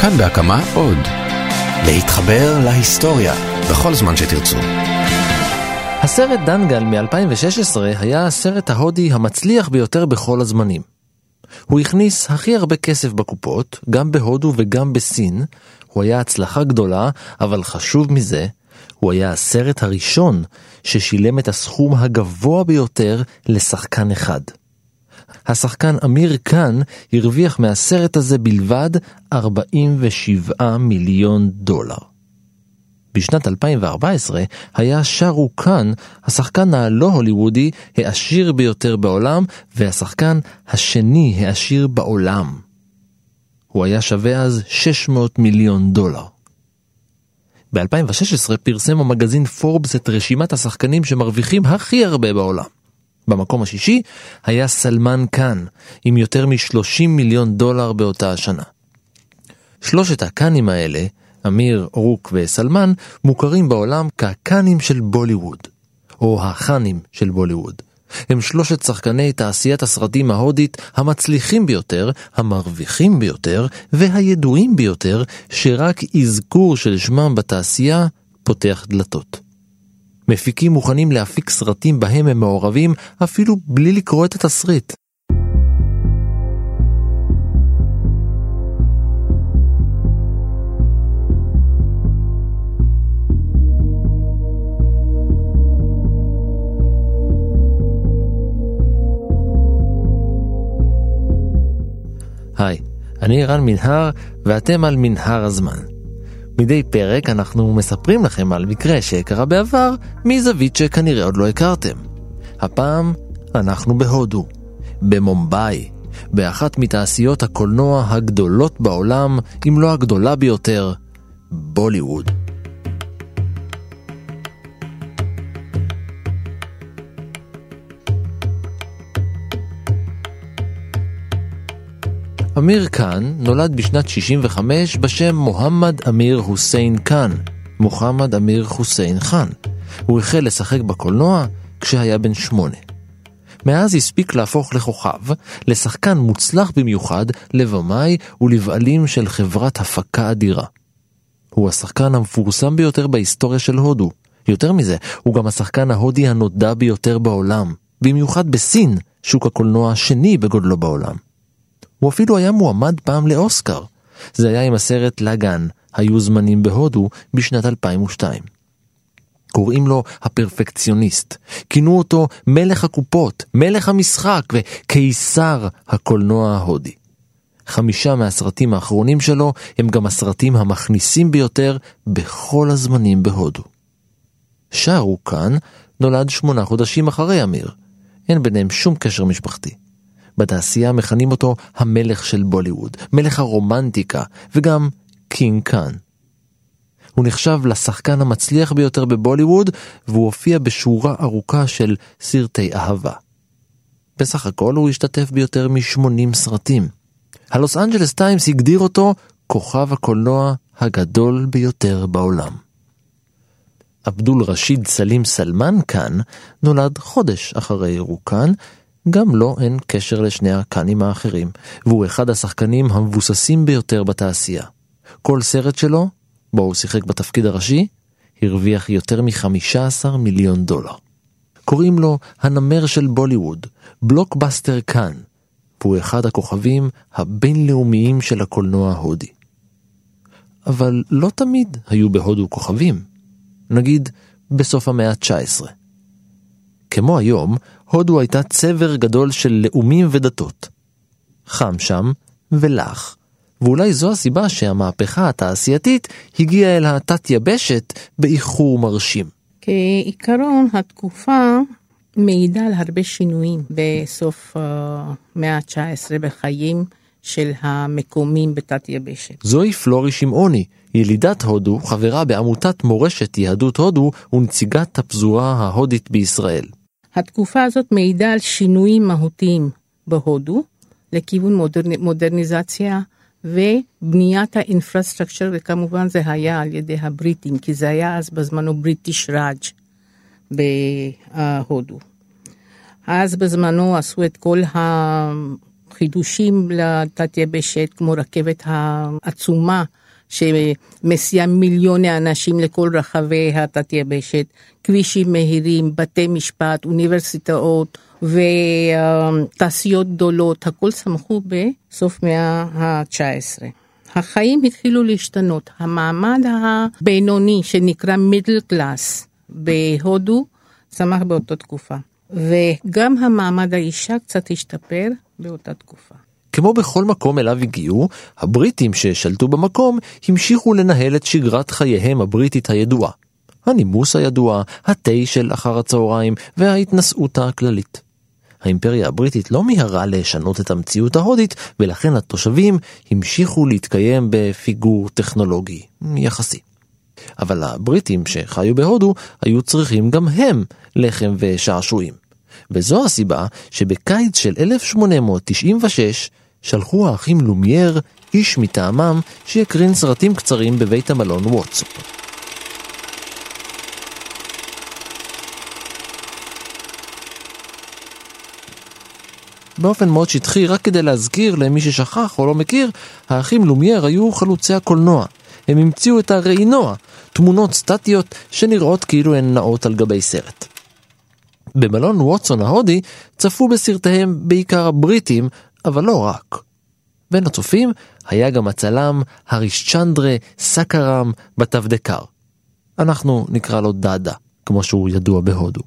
כאן בהקמה עוד. להתחבר להיסטוריה בכל זמן שתרצו. הסרט דנגל מ-2016 היה הסרט ההודי המצליח ביותר בכל הזמנים. הוא הכניס הכי הרבה כסף בקופות, גם בהודו וגם בסין. הוא היה הצלחה גדולה, אבל חשוב מזה, הוא היה הסרט הראשון ששילם את הסכום הגבוה ביותר לשחקן אחד. השחקן אמיר קאן הרוויח מהסרט הזה בלבד 47 מיליון דולר. בשנת 2014 היה שרו קאן השחקן הלא הוליוודי העשיר ביותר בעולם והשחקן השני העשיר בעולם. הוא היה שווה אז 600 מיליון דולר. ב-2016 פרסם המגזין פורבס את רשימת השחקנים שמרוויחים הכי הרבה בעולם. במקום השישי היה סלמן קאן, עם יותר מ-30 מיליון דולר באותה השנה. שלושת הקאנים האלה, אמיר, רוק וסלמן, מוכרים בעולם כקאנים של בוליווד, או החאנים של בוליווד. הם שלושת שחקני תעשיית הסרטים ההודית המצליחים ביותר, המרוויחים ביותר והידועים ביותר, שרק אזכור של שמם בתעשייה פותח דלתות. מפיקים מוכנים להפיק סרטים בהם הם מעורבים אפילו בלי לקרוא את התסריט. היי, אני רן מנהר ואתם על מנהר הזמן. מדי פרק אנחנו מספרים לכם על מקרה שקרה בעבר מזווית שכנראה עוד לא הכרתם. הפעם אנחנו בהודו, במומבאי, באחת מתעשיות הקולנוע הגדולות בעולם, אם לא הגדולה ביותר, בוליווד. אמיר קאן נולד בשנת 65 בשם מוחמד אמיר חוסיין קאן, מוחמד אמיר חוסיין חאן. הוא החל לשחק בקולנוע כשהיה בן שמונה. מאז הספיק להפוך לכוכב, לשחקן מוצלח במיוחד, לבמאי ולבעלים של חברת הפקה אדירה. הוא השחקן המפורסם ביותר בהיסטוריה של הודו. יותר מזה, הוא גם השחקן ההודי הנודע ביותר בעולם, במיוחד בסין, שוק הקולנוע השני בגודלו בעולם. הוא אפילו היה מועמד פעם לאוסקר. זה היה עם הסרט לגן, היו זמנים בהודו, בשנת 2002. קוראים לו הפרפקציוניסט. כינו אותו מלך הקופות, מלך המשחק וקיסר הקולנוע ההודי. חמישה מהסרטים האחרונים שלו הם גם הסרטים המכניסים ביותר בכל הזמנים בהודו. שאהרוח קאן נולד שמונה חודשים אחרי אמיר. אין ביניהם שום קשר משפחתי. בתעשייה מכנים אותו המלך של בוליווד, מלך הרומנטיקה, וגם King קאן. הוא נחשב לשחקן המצליח ביותר בבוליווד, והוא הופיע בשורה ארוכה של סרטי אהבה. בסך הכל הוא השתתף ביותר מ-80 סרטים. הלוס אנג'לס טיימס הגדיר אותו כוכב הקולנוע הגדול ביותר בעולם. עבדול רשיד סלים סלמאן קאן נולד חודש אחרי רוח קאן, גם לו אין קשר לשני הקאנים האחרים, והוא אחד השחקנים המבוססים ביותר בתעשייה. כל סרט שלו, בו הוא שיחק בתפקיד הראשי, הרוויח יותר מ-15 מיליון דולר. קוראים לו הנמר של בוליווד, בלוקבאסטר קאן, והוא אחד הכוכבים הבינלאומיים של הקולנוע ההודי. אבל לא תמיד היו בהודו כוכבים. נגיד, בסוף המאה ה-19. כמו היום, הודו הייתה צבר גדול של לאומים ודתות. חם שם ולח, ואולי זו הסיבה שהמהפכה התעשייתית הגיעה אל התת-יבשת באיחור מרשים. כעיקרון, התקופה מעידה על הרבה שינויים בסוף המאה ה-19 בחיים של המקומים בתת-יבשת. זוהי פלורי שמעוני, ילידת הודו, חברה בעמותת מורשת יהדות הודו ונציגת הפזורה ההודית בישראל. התקופה הזאת מעידה על שינויים מהותיים בהודו לכיוון מודרני, מודרניזציה ובניית האינפרסטרקצ'ר, וכמובן זה היה על ידי הבריטים, כי זה היה אז בזמנו בריטיש ראג' בהודו. אז בזמנו עשו את כל חידושים לתת יבשת, כמו רכבת העצומה, שמסיעה מיליוני אנשים לכל רחבי התת יבשת, כבישים מהירים, בתי משפט, אוניברסיטאות ותעשיות גדולות, הכל צמחו בסוף מאה ה-19. החיים התחילו להשתנות. המעמד הבינוני שנקרא מידל קלאס בהודו צמח באותה תקופה. וגם המעמד האישה קצת השתפר באותה תקופה. כמו בכל מקום אליו הגיעו, הבריטים ששלטו במקום המשיכו לנהל את שגרת חייהם הבריטית הידועה. הנימוס הידוע, התה של אחר הצהריים וההתנשאות הכללית. האימפריה הבריטית לא מיהרה לשנות את המציאות ההודית, ולכן התושבים המשיכו להתקיים בפיגור טכנולוגי יחסי. אבל הבריטים שחיו בהודו היו צריכים גם הם לחם ושעשועים. וזו הסיבה שבקיץ של 1896 שלחו האחים לומייר איש מטעמם שיקרין סרטים קצרים בבית המלון ווטסופ. באופן מאוד שטחי, רק כדי להזכיר למי ששכח או לא מכיר, האחים לומייר היו חלוצי הקולנוע. הם המציאו את הראינוע, תמונות סטטיות שנראות כאילו הן נעות על גבי סרט. במלון ווטסון ההודי צפו בסרטיהם בעיקר הבריטים, אבל לא רק. בין הצופים היה גם הצלם הרישצ'נדרה סקרם בתבדקר. אנחנו נקרא לו דאדה, כמו שהוא ידוע בהודו.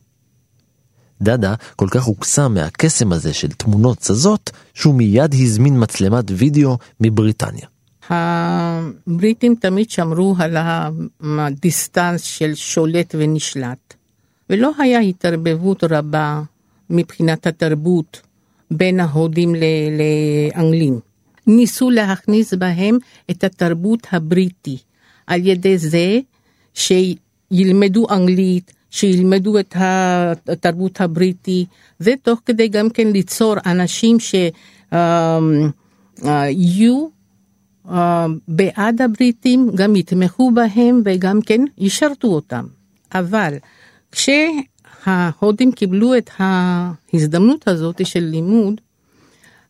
דאדה כל כך הוקסם מהקסם הזה של תמונות זזות, שהוא מיד הזמין מצלמת וידאו מבריטניה. הבריטים תמיד שמרו על הדיסטנס של שולט ונשלט, ולא היה התערבבות רבה מבחינת התרבות בין ההודים לאנגלים. ניסו להכניס בהם את התרבות הבריטי על ידי זה שילמדו אנגלית, שילמדו את התרבות הבריטי, ותוך כדי גם כן ליצור אנשים שיהיו בעד הבריטים, גם יתמכו בהם וגם כן ישרתו אותם. אבל כשההודים קיבלו את ההזדמנות הזאת של לימוד,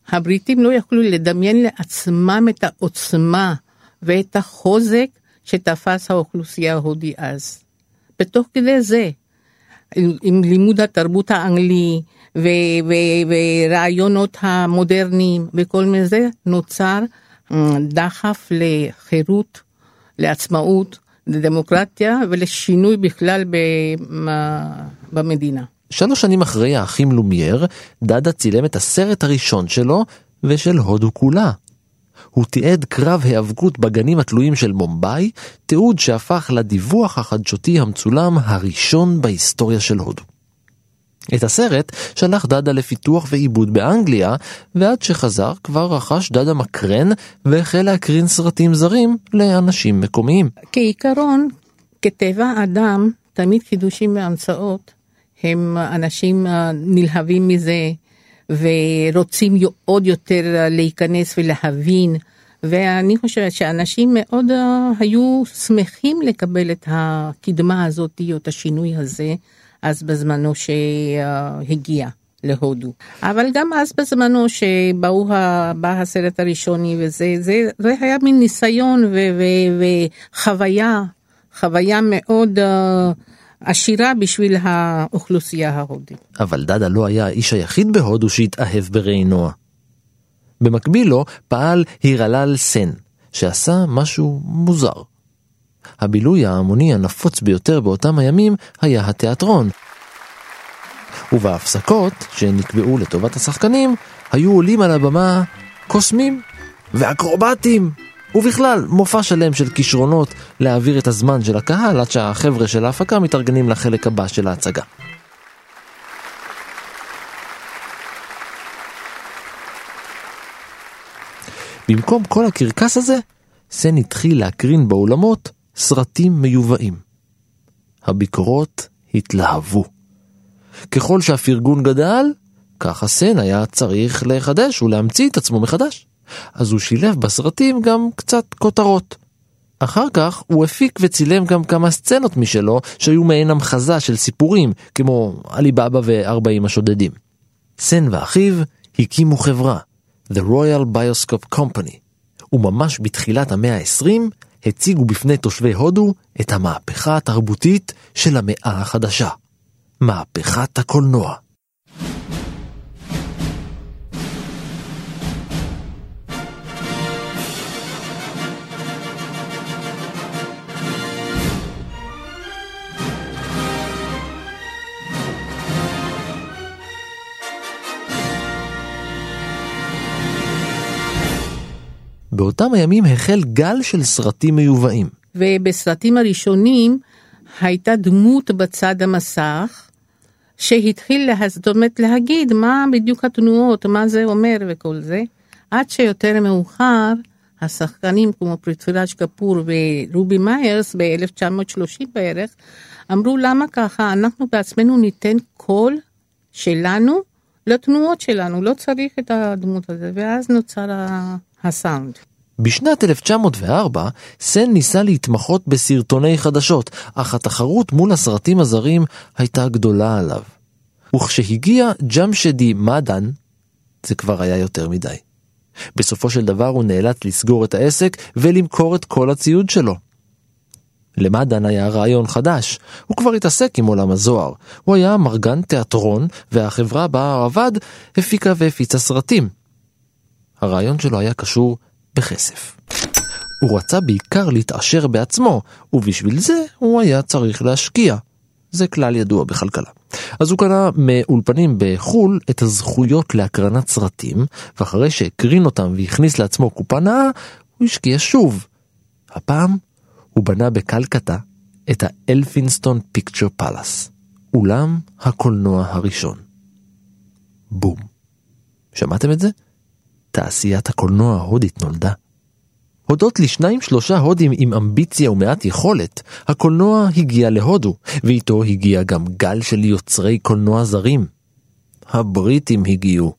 הבריטים לא יכלו לדמיין לעצמם את העוצמה ואת החוזק שתפס האוכלוסייה ההודי אז. בתוך כדי זה, עם לימוד התרבות האנגלי ורעיונות המודרניים וכל מיני זה, נוצר אה, דחף לחירות, לעצמאות, לדמוקרטיה ולשינוי בכלל במדינה. שלוש שנים אחרי האחים לומייר, דאדה צילם את הסרט הראשון שלו ושל הודו כולה. הוא תיעד קרב היאבקות בגנים התלויים של מומבאי, תיעוד שהפך לדיווח החדשותי המצולם הראשון בהיסטוריה של הודו. את הסרט שלח דאדה לפיתוח ועיבוד באנגליה, ועד שחזר כבר רכש דאדה מקרן והחל להקרין סרטים זרים לאנשים מקומיים. כעיקרון, כטבע אדם, תמיד חידושים והמצאות הם אנשים נלהבים מזה ורוצים עוד יותר להיכנס ולהבין. ואני חושבת שאנשים מאוד היו שמחים לקבל את הקדמה הזאת או את השינוי הזה. אז בזמנו שהגיע להודו. אבל גם אז בזמנו שבאו, בא הסרט הראשוני וזה, זה, זה היה מין ניסיון ו, ו, וחוויה, חוויה מאוד uh, עשירה בשביל האוכלוסייה ההודית. אבל דאדה לא היה האיש היחיד בהודו שהתאהב בראינוע. במקביל לו פעל הירלל סן, שעשה משהו מוזר. הבילוי ההמוני הנפוץ ביותר באותם הימים היה התיאטרון. ובהפסקות, שנקבעו לטובת השחקנים, היו עולים על הבמה קוסמים ואקרובטים, ובכלל מופע שלם של כישרונות להעביר את הזמן של הקהל עד שהחבר'ה של ההפקה מתארגנים לחלק הבא של ההצגה. במקום כל הקרקס הזה, סן התחיל להקרין באולמות סרטים מיובאים. הביקורות התלהבו. ככל שהפרגון גדל, כך הסן היה צריך לחדש ולהמציא את עצמו מחדש. אז הוא שילב בסרטים גם קצת כותרות. אחר כך הוא הפיק וצילם גם כמה סצנות משלו שהיו מעין המחזה של סיפורים, כמו עליבאבא ו-40 השודדים. סן ואחיו הקימו חברה, The Royal Bioscope Company, וממש בתחילת המאה ה-20 הציגו בפני תושבי הודו את המהפכה התרבותית של המאה החדשה. מהפכת הקולנוע. באותם הימים החל גל של סרטים מיובאים. ובסרטים הראשונים הייתה דמות בצד המסך, שהתחיל לה, זאת אומרת להגיד מה בדיוק התנועות, מה זה אומר וכל זה, עד שיותר מאוחר השחקנים כמו פריטפילאז' קפור ורובי מיירס ב-1930 בערך, אמרו למה ככה, אנחנו בעצמנו ניתן קול שלנו לתנועות שלנו, לא צריך את הדמות הזה, ואז נוצר הסאונד. בשנת 1904 סן ניסה להתמחות בסרטוני חדשות, אך התחרות מול הסרטים הזרים הייתה גדולה עליו. וכשהגיע ג'משדי מדן, זה כבר היה יותר מדי. בסופו של דבר הוא נאלץ לסגור את העסק ולמכור את כל הציוד שלו. למדן היה רעיון חדש, הוא כבר התעסק עם עולם הזוהר. הוא היה מרגן תיאטרון, והחברה בה עבד הפיקה והפיצה סרטים. הרעיון שלו היה קשור בכסף. הוא רצה בעיקר להתעשר בעצמו, ובשביל זה הוא היה צריך להשקיע. זה כלל ידוע בכלכלה. אז הוא קנה מאולפנים בחו"ל את הזכויות להקרנת סרטים, ואחרי שהקרין אותם והכניס לעצמו קופה נאה, הוא השקיע שוב. הפעם הוא בנה בקלקטה את ה Elphinstone Picture Palace, אולם הקולנוע הראשון. בום. שמעתם את זה? תעשיית הקולנוע ההודית נולדה. הודות לשניים שלושה הודים עם אמביציה ומעט יכולת, הקולנוע הגיע להודו, ואיתו הגיע גם גל של יוצרי קולנוע זרים. הבריטים הגיעו.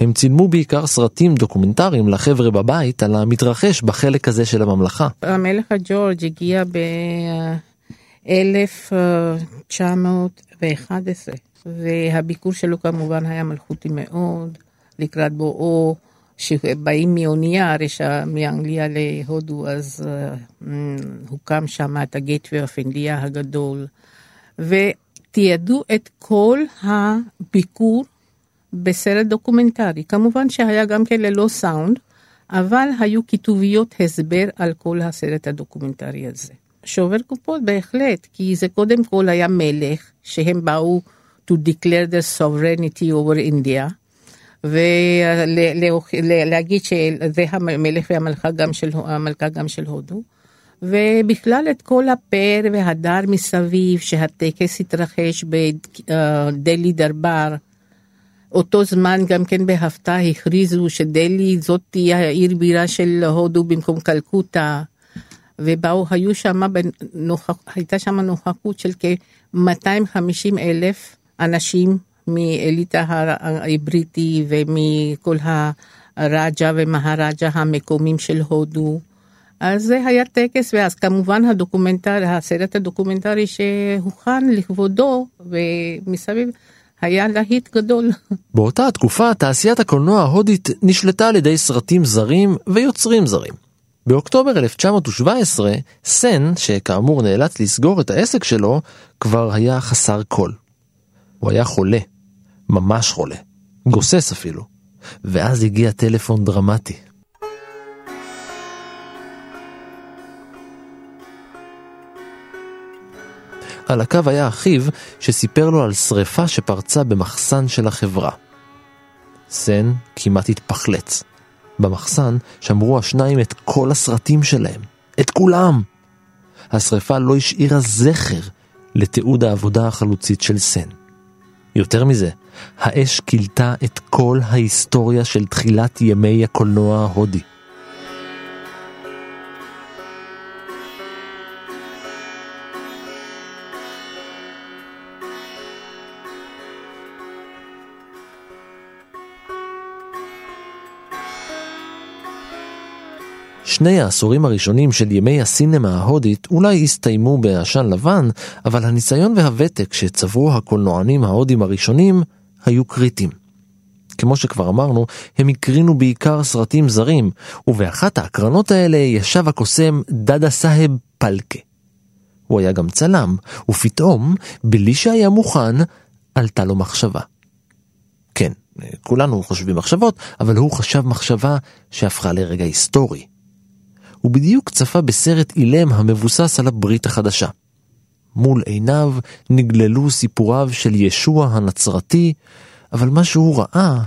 הם צילמו בעיקר סרטים דוקומנטריים לחבר'ה בבית על המתרחש בחלק הזה של הממלכה. המלך ג'ורג' הגיע ב-1911, והביקור שלו כמובן היה מלכותי מאוד. לקראת בואו, שבאים מאוניה, הרי מאנגליה להודו, אז uh, הוקם שם את הגייטווי אוף אינדיה הגדול, ותיעדו את כל הביקור בסרט דוקומנטרי. כמובן שהיה גם כן ללא סאונד, אבל היו כתוביות הסבר על כל הסרט הדוקומנטרי הזה. שובר קופות בהחלט, כי זה קודם כל היה מלך, שהם באו to declare their sovereignty over India. ולהגיד שזה המלך והמלכה גם של, המלכה גם של הודו. ובכלל את כל הפאר והדר מסביב שהטקס התרחש בדלי דרבר. אותו זמן גם כן בהפתעה הכריזו שדלי זאת תהיה העיר בירה של הודו במקום קלקוטה. ובאו, היו שם, הייתה שם נוכחות של כ-250 אלף אנשים מאליטה הבריטי ומכל הראג'ה ומהראג'ה המקומים של הודו. אז זה היה טקס, ואז כמובן הדוקומנטרי, הסרט הדוקומנטרי שהוכן לכבודו ומסביב. היה להיט גדול. באותה התקופה תעשיית הקולנוע ההודית נשלטה על ידי סרטים זרים ויוצרים זרים. באוקטובר 1917, סן, שכאמור נאלץ לסגור את העסק שלו, כבר היה חסר כל. הוא היה חולה, ממש חולה, גוסס אפילו. ואז הגיע טלפון דרמטי. על הקו היה אחיו שסיפר לו על שריפה שפרצה במחסן של החברה. סן כמעט התפחלץ. במחסן שמרו השניים את כל הסרטים שלהם. את כולם! השריפה לא השאירה זכר לתיעוד העבודה החלוצית של סן. יותר מזה, האש כילתה את כל ההיסטוריה של תחילת ימי הקולנוע ההודי. שני העשורים הראשונים של ימי הסינמה ההודית אולי הסתיימו בעשן לבן, אבל הניסיון והוותק שצברו הקולנוענים ההודים הראשונים היו קריטיים. כמו שכבר אמרנו, הם הקרינו בעיקר סרטים זרים, ובאחת ההקרנות האלה ישב הקוסם דדה סאהב פלקה. הוא היה גם צלם, ופתאום, בלי שהיה מוכן, עלתה לו מחשבה. כן, כולנו חושבים מחשבות, אבל הוא חשב מחשבה שהפכה לרגע היסטורי. הוא בדיוק צפה בסרט אילם המבוסס על הברית החדשה. מול עיניו נגללו סיפוריו של ישוע הנצרתי, אבל מה שהוא ראה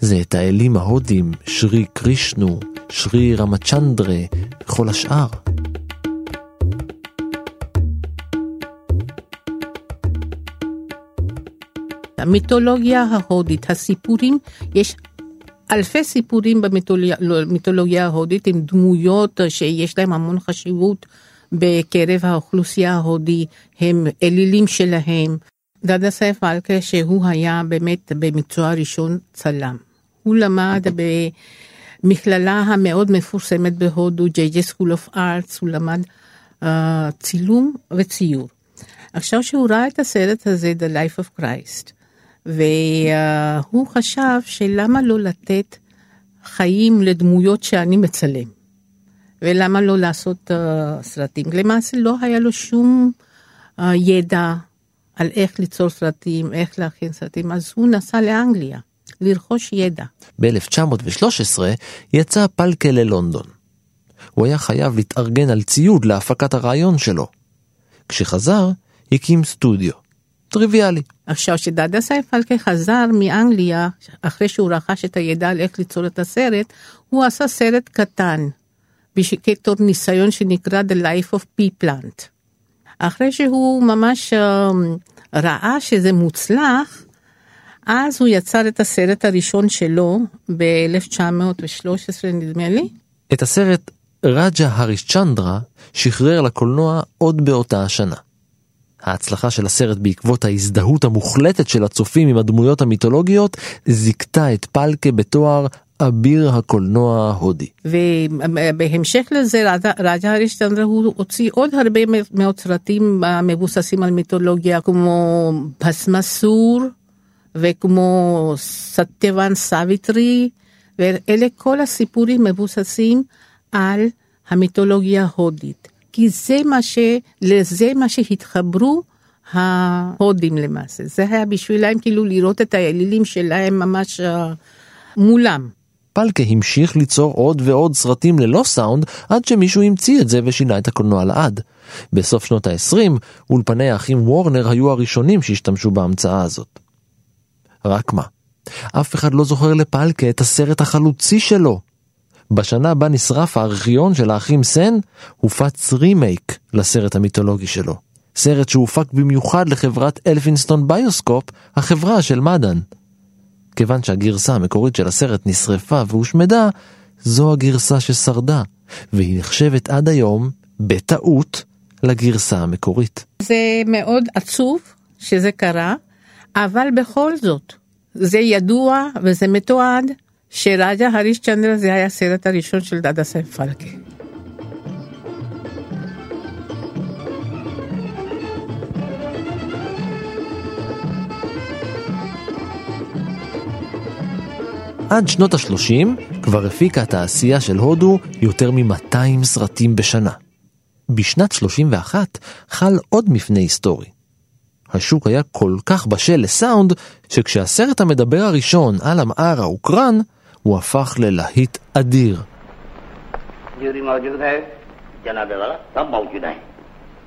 זה את האלים ההודים, שרי קרישנו, שרי רמצ'נדרה וכל השאר. המיתולוגיה ההודית, הסיפורים, יש אלפי סיפורים במיתולוגיה ההודית עם דמויות שיש להם המון חשיבות בקרב האוכלוסייה ההודי, הם אלילים שלהם. דדה סאהב פאלקה שהוא היה באמת במקצוע ראשון צלם. הוא למד במכללה המאוד מפורסמת בהודו, J School of Arts, הוא למד אה, צילום וציור. עכשיו שהוא ראה את הסרט הזה, The Life of Christ, והוא חשב שלמה לא לתת חיים לדמויות שאני מצלם, ולמה לא לעשות uh, סרטים. למעשה לא היה לו שום uh, ידע על איך ליצור סרטים, איך להכין סרטים, אז הוא נסע לאנגליה לרכוש ידע. ב-1913 יצא פלקה ללונדון. הוא היה חייב להתארגן על ציוד להפקת הרעיון שלו. כשחזר, הקים סטודיו. טריוויאלי. עכשיו, כשדאדה סייפלקה חזר מאנגליה, אחרי שהוא רכש את הידע על איך ליצור את הסרט, הוא עשה סרט קטן, בתור ניסיון שנקרא The Life of Pea Plant. אחרי שהוא ממש uh, ראה שזה מוצלח, אז הוא יצר את הסרט הראשון שלו ב-1913 נדמה לי. את הסרט רג'ה הרישצ'נדרה שחרר לקולנוע עוד באותה השנה. ההצלחה של הסרט בעקבות ההזדהות המוחלטת של הצופים עם הדמויות המיתולוגיות זיכתה את פלקה בתואר אביר הקולנוע ההודי. ובהמשך לזה רג'ה הרישטנדרה הוא הוציא עוד הרבה מאוד סרטים מבוססים על מיתולוגיה כמו פסמסור וכמו סטוון סביטרי ואלה כל הסיפורים מבוססים על המיתולוגיה ההודית. כי זה מה ש... לזה מה שהתחברו ההודים למעשה. זה היה בשבילם כאילו לראות את האלילים שלהם ממש uh, מולם. פלקה המשיך ליצור עוד ועוד סרטים ללא סאונד עד שמישהו המציא את זה ושינה את הקולנוע לעד. בסוף שנות ה-20, אולפני האחים וורנר היו הראשונים שהשתמשו בהמצאה הזאת. רק מה, אף אחד לא זוכר לפלקה את הסרט החלוצי שלו. בשנה בה נשרף הארכיון של האחים סן, הופץ רימייק לסרט המיתולוגי שלו. סרט שהופק במיוחד לחברת אלפינסטון ביוסקופ, החברה של מדן. כיוון שהגרסה המקורית של הסרט נשרפה והושמדה, זו הגרסה ששרדה, והיא נחשבת עד היום, בטעות, לגרסה המקורית. זה מאוד עצוב שזה קרה, אבל בכל זאת, זה ידוע וזה מתועד שראג'ה הריש צ'נדרה זה היה הסרט הראשון של דאדה סייף עד שנות ה-30 כבר הפיקה התעשייה של הודו יותר מ-200 סרטים בשנה. בשנת 31 חל עוד מפנה היסטורי. השוק היה כל כך בשל לסאונד, שכשהסרט המדבר הראשון, על המער הוקרן, הוא הפך ללהיט אדיר.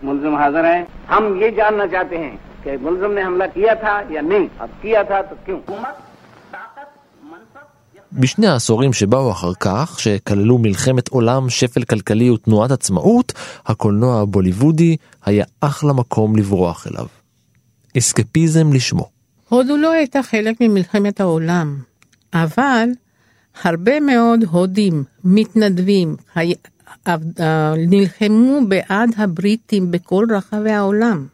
मुलजिम हाजिर हैं हम ये जानना चाहते हैं कि मुलजिम ने हमला किया था या नहीं अब किया था तो क्यों בשני העשורים שבאו אחר כך, שכללו מלחמת עולם, שפל כלכלי ותנועת עצמאות, הקולנוע הבוליוודי היה אחלה מקום לברוח אליו. אסקפיזם לשמו. הודו לא הייתה חלק ממלחמת העולם, אבל הרבה מאוד הודים, מתנדבים, נלחמו בעד הבריטים בכל רחבי העולם.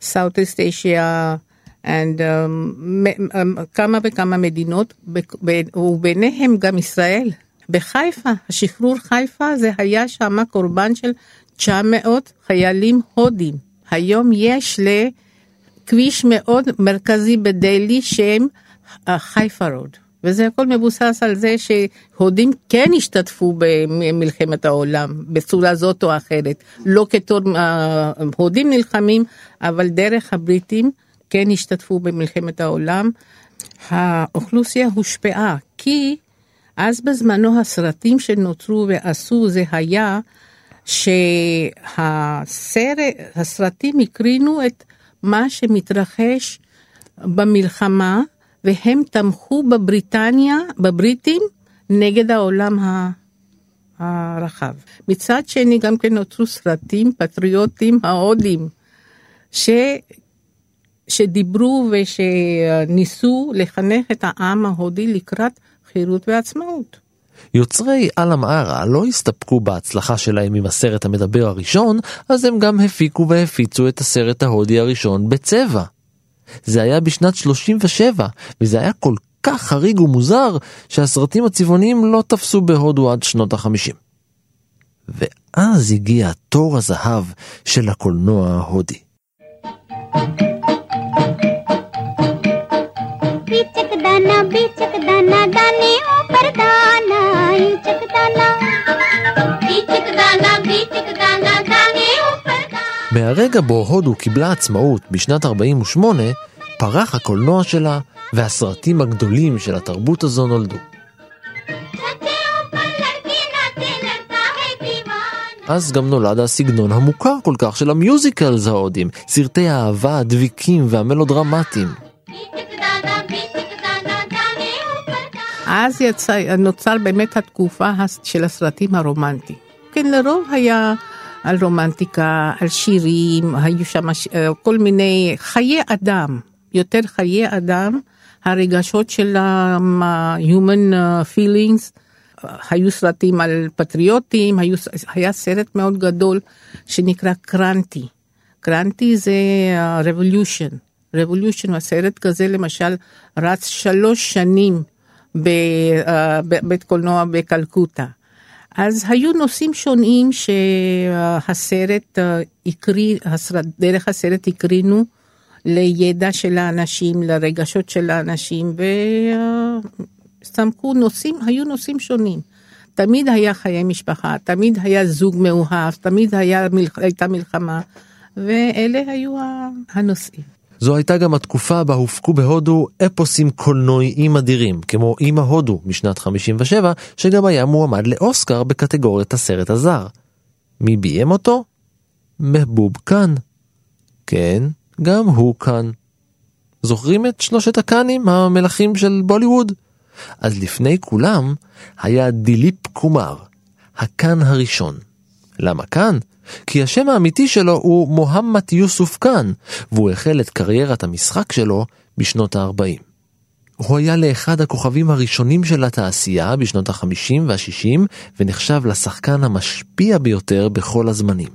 Southeast Asia, and, um, כמה וכמה מדינות, וביניהם גם ישראל. בחיפה, השחרור חיפה זה היה שם קורבן של 900 חיילים הודים. היום יש לכביש מאוד מרכזי בדלהי שם חיפה רוד. וזה הכל מבוסס על זה שהודים כן השתתפו במלחמת העולם בצורה זאת או אחרת. לא כתור הודים נלחמים, אבל דרך הבריטים כן השתתפו במלחמת העולם. האוכלוסייה הושפעה, כי אז בזמנו הסרטים שנוצרו ועשו זה היה שהסרטים הקרינו את מה שמתרחש במלחמה, והם תמכו בבריטניה, בבריטים, נגד העולם הרחב. מצד שני גם כן נוצרו סרטים פטריוטים ההודים, ש... שדיברו ושניסו לחנך את העם ההודי לקראת חירות ועצמאות. יוצרי עלם ערה לא הסתפקו בהצלחה שלהם עם הסרט המדבר הראשון, אז הם גם הפיקו והפיצו את הסרט ההודי הראשון בצבע. זה היה בשנת 37, וזה היה כל כך חריג ומוזר, שהסרטים הצבעוניים לא תפסו בהודו עד שנות החמישים. ואז הגיע תור הזהב של הקולנוע ההודי. thank you दाना बीचक दाना दाने ऊपर दाना ईचक दाना बीचक दाना बीचक दाना दाने ऊपर दाना מהרגע בו הודו קיבלה עצמאות בשנת 48, פרח הקולנוע שלה והסרטים הגדולים של התרבות הזו נולדו. אז גם נולד הסגנון המוכר כל כך של המיוזיקלס ההודים, סרטי האהבה הדביקים והמלודרמטיים. אז יצא, נוצר באמת התקופה של הסרטים הרומנטיים. כן, לרוב היה על רומנטיקה, על שירים, היו שם אה, כל מיני חיי אדם, יותר חיי אדם, הרגשות של ה-human אה, feelings, היו סרטים על פטריוטים, היו, היה סרט מאוד גדול שנקרא קרנטי. קרנטי זה revolution. revolution, הסרט כזה למשל רץ שלוש שנים בבית uh, קולנוע בקלקוטה. אז היו נושאים שונים שהסרט הקריא, דרך הסרט הקרינו לידע של האנשים, לרגשות של האנשים, וסמכו נושאים, היו נושאים שונים. תמיד היה חיי משפחה, תמיד היה זוג מאוהב, תמיד היה, הייתה מלחמה, ואלה היו הנושאים. זו הייתה גם התקופה בה הופקו בהודו אפוסים קולנועיים אדירים, כמו אימא הודו משנת 57, שגם היה מועמד לאוסקר בקטגוריית הסרט הזר. מי ביים אותו? מחבוב קאן. כן, גם הוא קאן. זוכרים את שלושת הקאנים, המלכים של בוליווד? אז לפני כולם היה דיליפ קומר, הקאן הראשון. למה קאן? כי השם האמיתי שלו הוא מוחמד יוסוף קאן, והוא החל את קריירת המשחק שלו בשנות ה-40. הוא היה לאחד הכוכבים הראשונים של התעשייה בשנות ה-50 וה-60, ונחשב לשחקן המשפיע ביותר בכל הזמנים.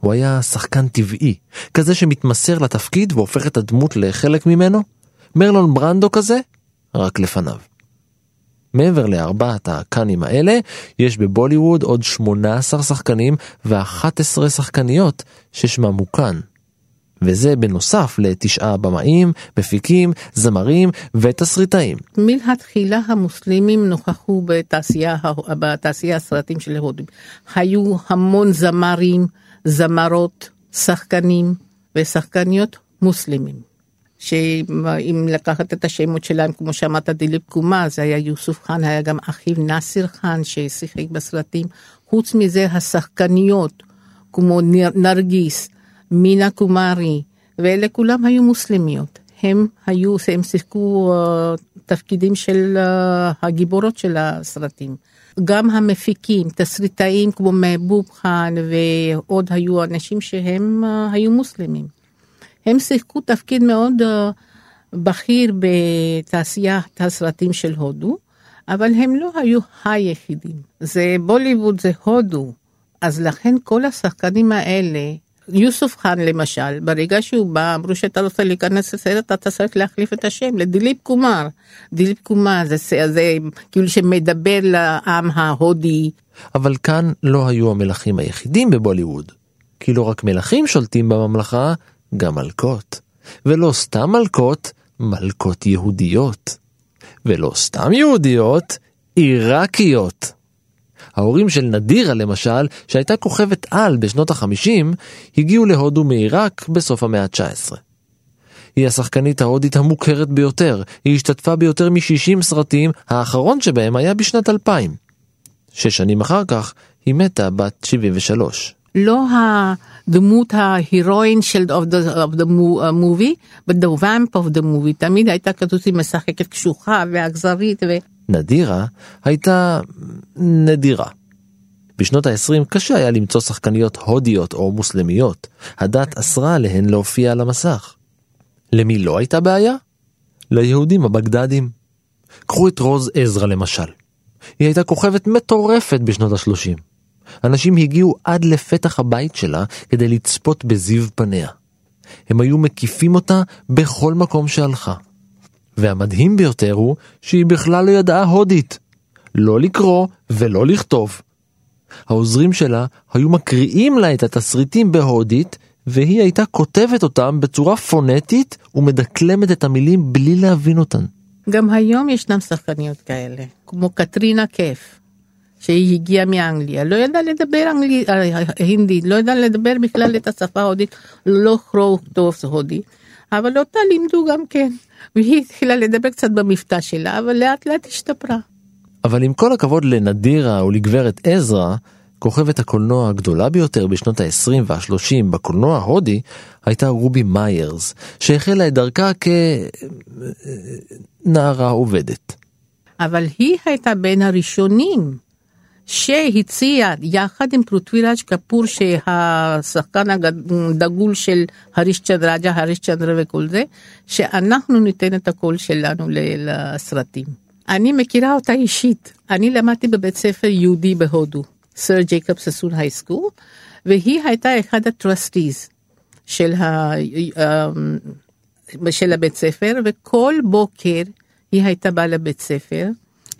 הוא היה שחקן טבעי, כזה שמתמסר לתפקיד והופך את הדמות לחלק ממנו. מרלון ברנדו כזה, רק לפניו. מעבר לארבעת הקאנים האלה, יש בבוליווד עוד 18 שחקנים ו-11 שחקניות ששמם הוא כאן. וזה בנוסף לתשעה במאים, מפיקים, זמרים ותסריטאים. מלכתחילה המוסלמים נוכחו בתעשייה, בתעשייה הסרטים של ההודים. היו המון זמרים, זמרות, שחקנים ושחקניות מוסלמים. שאם לקחת את השמות שלהם, כמו שאמרת, דיליפ קומה, זה היה יוסוף חאן, היה גם אחיו נאסיר חאן ששיחק בסרטים. חוץ מזה, השחקניות, כמו נרגיס, מינה קומרי, ואלה כולם היו מוסלמיות. הם היו, הם שיחקו uh, תפקידים של uh, הגיבורות של הסרטים. גם המפיקים, תסריטאים כמו מחבוב חאן ועוד היו אנשים שהם uh, היו מוסלמים. הם שיחקו תפקיד מאוד uh, בכיר בתעשיית הסרטים של הודו, אבל הם לא היו היחידים. זה בוליווד זה הודו, אז לכן כל השחקנים האלה, יוסוף חאן למשל, ברגע שהוא בא, אמרו שאתה רוצה להיכנס לסרט, אתה צריך להחליף את השם לדיליפ קומר. דיליפ קומר זה, זה, זה כאילו שמדבר לעם ההודי. אבל כאן לא היו המלכים היחידים בבוליווד. כי לא רק מלכים שולטים בממלכה, גם מלכות. ולא סתם מלכות, מלכות יהודיות. ולא סתם יהודיות, עיראקיות. ההורים של נדירה למשל, שהייתה כוכבת על בשנות החמישים, הגיעו להודו מעיראק בסוף המאה ה-19. היא השחקנית ההודית המוכרת ביותר, היא השתתפה ביותר מ-60 סרטים, האחרון שבהם היה בשנת 2000. שש שנים אחר כך, היא מתה בת 73. לא הדמות ההירואין של of the, of the movie, but the vamp of the movie. תמיד הייתה כזאת משחקת קשוחה ואכזרית. ו... נדירה הייתה נדירה. בשנות ה-20 קשה היה למצוא שחקניות הודיות או מוסלמיות. הדת אסרה עליהן להופיע על המסך. למי לא הייתה בעיה? ליהודים הבגדדים. קחו את רוז עזרא למשל. היא הייתה כוכבת מטורפת בשנות ה-30. אנשים הגיעו עד לפתח הבית שלה כדי לצפות בזיו פניה. הם היו מקיפים אותה בכל מקום שהלכה. והמדהים ביותר הוא שהיא בכלל לא ידעה הודית. לא לקרוא ולא לכתוב. העוזרים שלה היו מקריאים לה את התסריטים בהודית, והיא הייתה כותבת אותם בצורה פונטית ומדקלמת את המילים בלי להבין אותן. גם היום ישנם שחקניות כאלה, כמו קטרינה כיף, שהיא הגיעה מאנגליה, לא ידעה לדבר אנגלית, אה, הינדית, לא ידעה לדבר בכלל את השפה ההודית, לא קרוא טוב הודי, אבל אותה לימדו גם כן, והיא התחילה לדבר קצת במבטא שלה, אבל לאט לאט השתפרה. אבל עם כל הכבוד לנדירה ולגברת עזרא, כוכבת הקולנוע הגדולה ביותר בשנות ה-20 וה-30 בקולנוע ההודי הייתה רובי מיירס, שהחלה את דרכה כנערה עובדת. אבל היא הייתה בין הראשונים שהציע יחד עם פרוטוויראג' קפור שהשחקן הדגול של הריש צ'נדרג'ה, הריש צ'נדרה וכל זה, שאנחנו ניתן את הקול שלנו לסרטים. אני מכירה אותה אישית, אני למדתי בבית ספר יהודי בהודו. סר ג'ייקוב ססון הייסקול, והיא הייתה אחד הטרסטיז של, ה, אמ, של הבית ספר, וכל בוקר היא הייתה באה לבית ספר,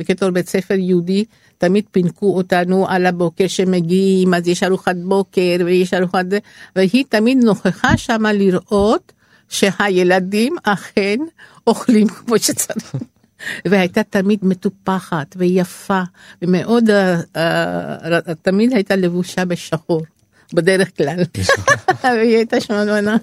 וכתור בית ספר יהודי, תמיד פינקו אותנו על הבוקר שמגיעים, אז יש ארוחת בוקר ויש ארוחת... והיא תמיד נוכחה שמה לראות שהילדים אכן אוכלים כמו שצריך. והייתה תמיד מטופחת ויפה ומאוד uh, uh, תמיד הייתה לבושה בשחור בדרך כלל. והיא הייתה שמנמנה.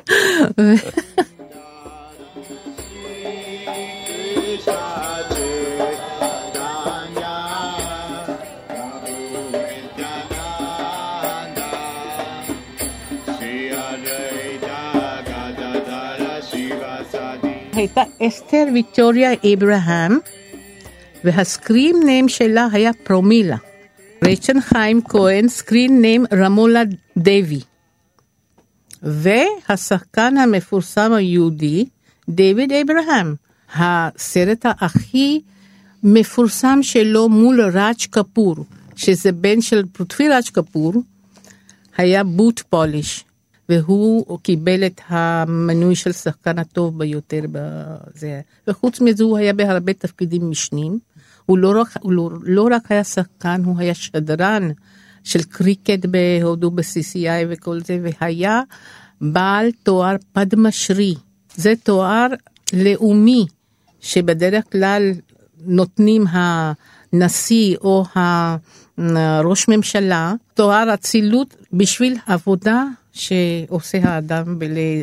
הייתה אסתר ויטוריה אברהם, וה screen name שלה היה פרומילה. רייצ'ל חיים כהן, screen name רמולה דבי. והשחקן המפורסם היהודי, דיוויד אברהם. הסרט הכי מפורסם שלו מול ראג' קפור, שזה בן של פריטבירג' קפור, היה Boot Polish. והוא קיבל את המנוי של שחקן הטוב ביותר בזה. וחוץ מזה הוא היה בהרבה תפקידים משנים. הוא לא רק, הוא לא, לא רק היה שחקן, הוא היה שדרן של קריקט בהודו ב-CCI וכל זה, והיה בעל תואר פדמשרי. זה תואר לאומי, שבדרך כלל נותנים הנשיא או הראש ממשלה תואר אצילות בשביל עבודה שעושה האדם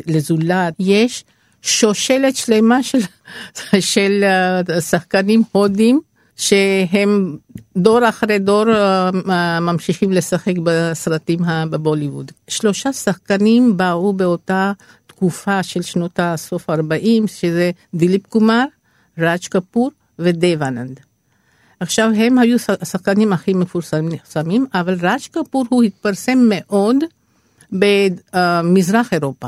לזולת. יש שושלת שלמה של, של אה, שחקנים הודים שהם דור אחרי דור אה, ממשיכים לשחק בסרטים בבוליווד. שלושה שחקנים באו באותה תקופה של שנות הסוף 40, שזה דיליפ קומר, ראג' קפור ודב אננד. עכשיו הם היו השחקנים הכי מפורסמים, אבל ראג' קפור הוא התפרסם מאוד במזרח אירופה.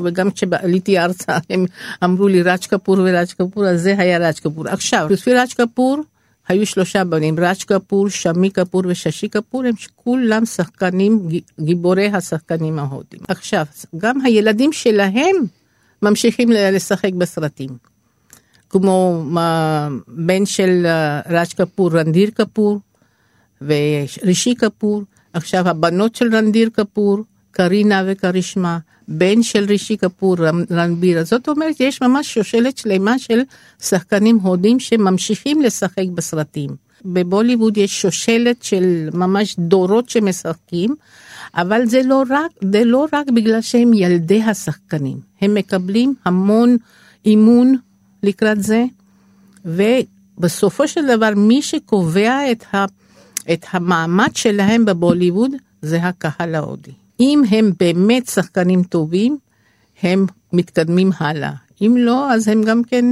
וגם כשעליתי ארצה הם אמרו לי ראג' קפור וראג' קפור, אז זה היה ראג' קפור. עכשיו, לפי ראג' קפור היו שלושה בנים, ראג' קפור, שמי קפור וששי קפור, הם כולם שחקנים, גיבורי השחקנים ההודים. עכשיו, גם הילדים שלהם ממשיכים לשחק בסרטים. כמו בן של ראג' קפור, רנדיר קפור ורישי קפור. עכשיו הבנות של רנדיר קפור קרינה וקרישמה, בן של רישי כפור, רנביר. זאת אומרת, יש ממש שושלת שלמה של שחקנים הודים שממשיכים לשחק בסרטים. בבוליווד יש שושלת של ממש דורות שמשחקים, אבל זה לא רק, זה לא רק בגלל שהם ילדי השחקנים. הם מקבלים המון אימון לקראת זה, ובסופו של דבר מי שקובע את, ה, את המעמד שלהם בבוליווד זה הקהל ההודי. אם הם באמת שחקנים טובים, הם מתקדמים הלאה. אם לא, אז הם גם כן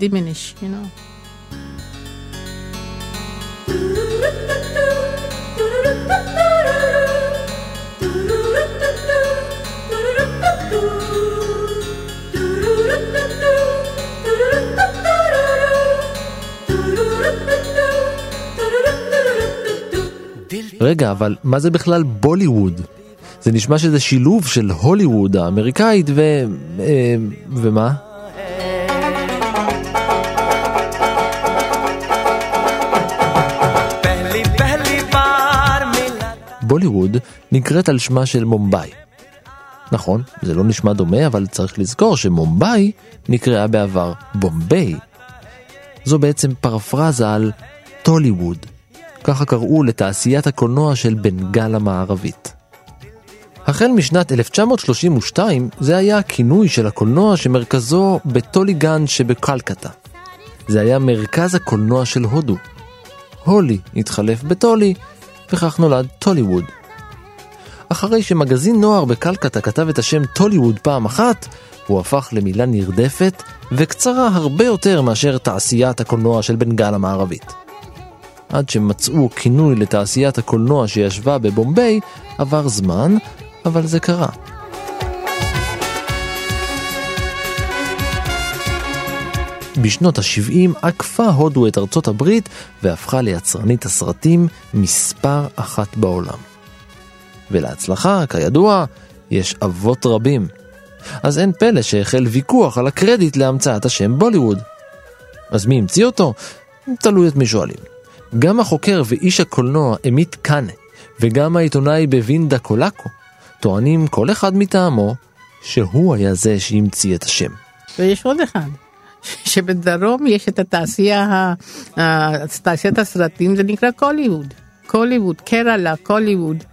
diminish, you know. רגע, אבל מה זה בכלל בוליווד? זה נשמע שזה שילוב של הוליווד האמריקאית ו... אה, ומה? בוליווד נקראת על שמה של מומבאי. נכון, זה לא נשמע דומה, אבל צריך לזכור שמומבאי נקראה בעבר בומביי. זו בעצם פרפרזה על טוליווד, ככה קראו לתעשיית הקולנוע של בנגל המערבית. החל משנת 1932 זה היה הכינוי של הקולנוע שמרכזו בטוליגן שבקלקטה. זה היה מרכז הקולנוע של הודו. הולי התחלף בטולי, וכך נולד טוליווד. אחרי שמגזין נוער בקלקטה כתב את השם טוליווד פעם אחת, הוא הפך למילה נרדפת וקצרה הרבה יותר מאשר תעשיית הקולנוע של בנגל המערבית. עד שמצאו כינוי לתעשיית הקולנוע שישבה בבומביי, עבר זמן, אבל זה קרה. בשנות ה-70 עקפה הודו את ארצות הברית והפכה ליצרנית הסרטים מספר אחת בעולם. ולהצלחה, כידוע, יש אבות רבים. אז אין פלא שהחל ויכוח על הקרדיט להמצאת השם בוליווד. אז מי המציא אותו? תלוי את מי שואלים. גם החוקר ואיש הקולנוע עמית קאנה וגם העיתונאי בווינדה קולקו טוענים כל אחד מטעמו שהוא היה זה שהמציא את השם. ויש עוד אחד, שבדרום יש את התעשייה, תעשיית הסרטים, זה נקרא קוליווד. קוליווד, קרלה, קוליווד.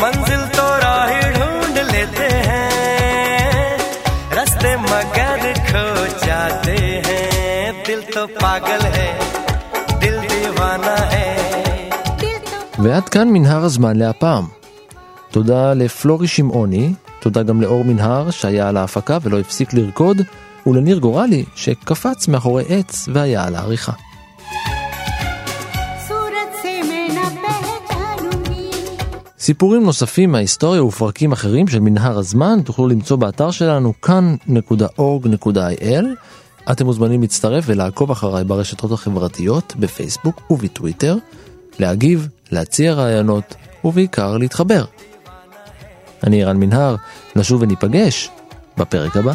मंजिल तो राह ढूंढ लेते हैं रास्ते मगर खो जाते हैं दिल तो पागल है दिल दीवाना है ועד כאן מנהר הזמן להפעם. תודה לפלורי שמעוני, תודה גם לאור מנהר שהיה על ההפקה ולא הפסיק לרקוד, ולניר גורלי שקפץ מאחורי עץ והיה על העריכה. סיפורים נוספים מההיסטוריה ופרקים אחרים של מנהר הזמן תוכלו למצוא באתר שלנו כאן.org.il. אתם מוזמנים להצטרף ולעקוב אחריי ברשתות החברתיות, בפייסבוק ובטוויטר, להגיב, להציע רעיונות ובעיקר להתחבר. אני ערן מנהר, נשוב וניפגש בפרק הבא.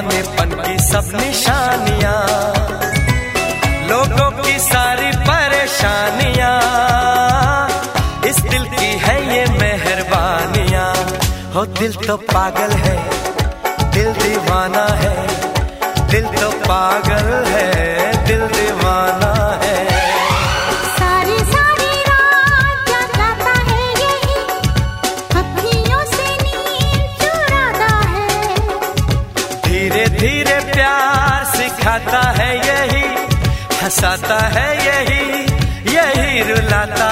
दीवानेपन की सब निशानिया। लोगों की सारी परेशानिया। इस दिल की है ये मेहरबानिया। हो दिल तो पागल है, दिल दीवाना है, दिल तो पागल है, दिल दीवाना हंसाता है यही यही रुलाता